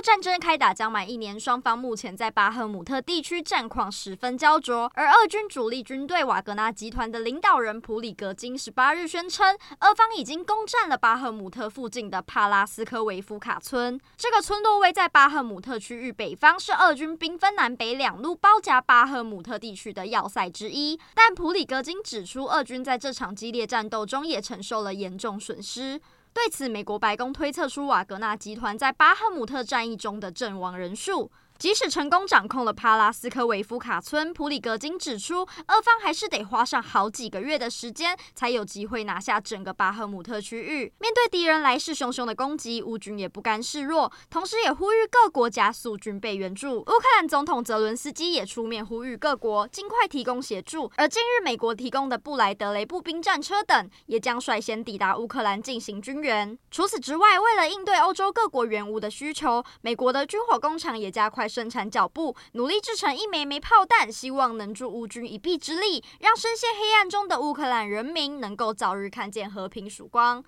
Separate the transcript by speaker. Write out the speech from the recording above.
Speaker 1: 战争开打将满一年，双方目前在巴赫姆特地区战况十分焦灼。而俄军主力军队瓦格纳集团的领导人普里格金十八日宣称，俄方已经攻占了巴赫姆特附近的帕拉斯科维夫卡村。这个村落位在巴赫姆特区域北方，是俄军兵分南北两路包夹巴赫姆特地区的要塞之一。但普里格金指出，俄军在这场激烈战斗中也承受了严重损失。对此，美国白宫推测出瓦格纳集团在巴赫姆特战役中的阵亡人数。即使成功掌控了帕拉斯科维夫卡村，普里格金指出，俄方还是得花上好几个月的时间，才有机会拿下整个巴赫姆特区域。面对敌人来势汹汹的攻击，乌军也不甘示弱，同时也呼吁各国加速军备援助。乌克兰总统泽伦斯基也出面呼吁各国尽快提供协助。而近日，美国提供的布莱德雷步兵战车等，也将率先抵达乌克兰进行军援。除此之外，为了应对欧洲各国援乌的需求，美国的军火工厂也加快生产脚步，努力制成一枚枚炮弹，希望能助乌军一臂之力，让深陷黑暗中的乌克兰人民能够早日看见和平曙光。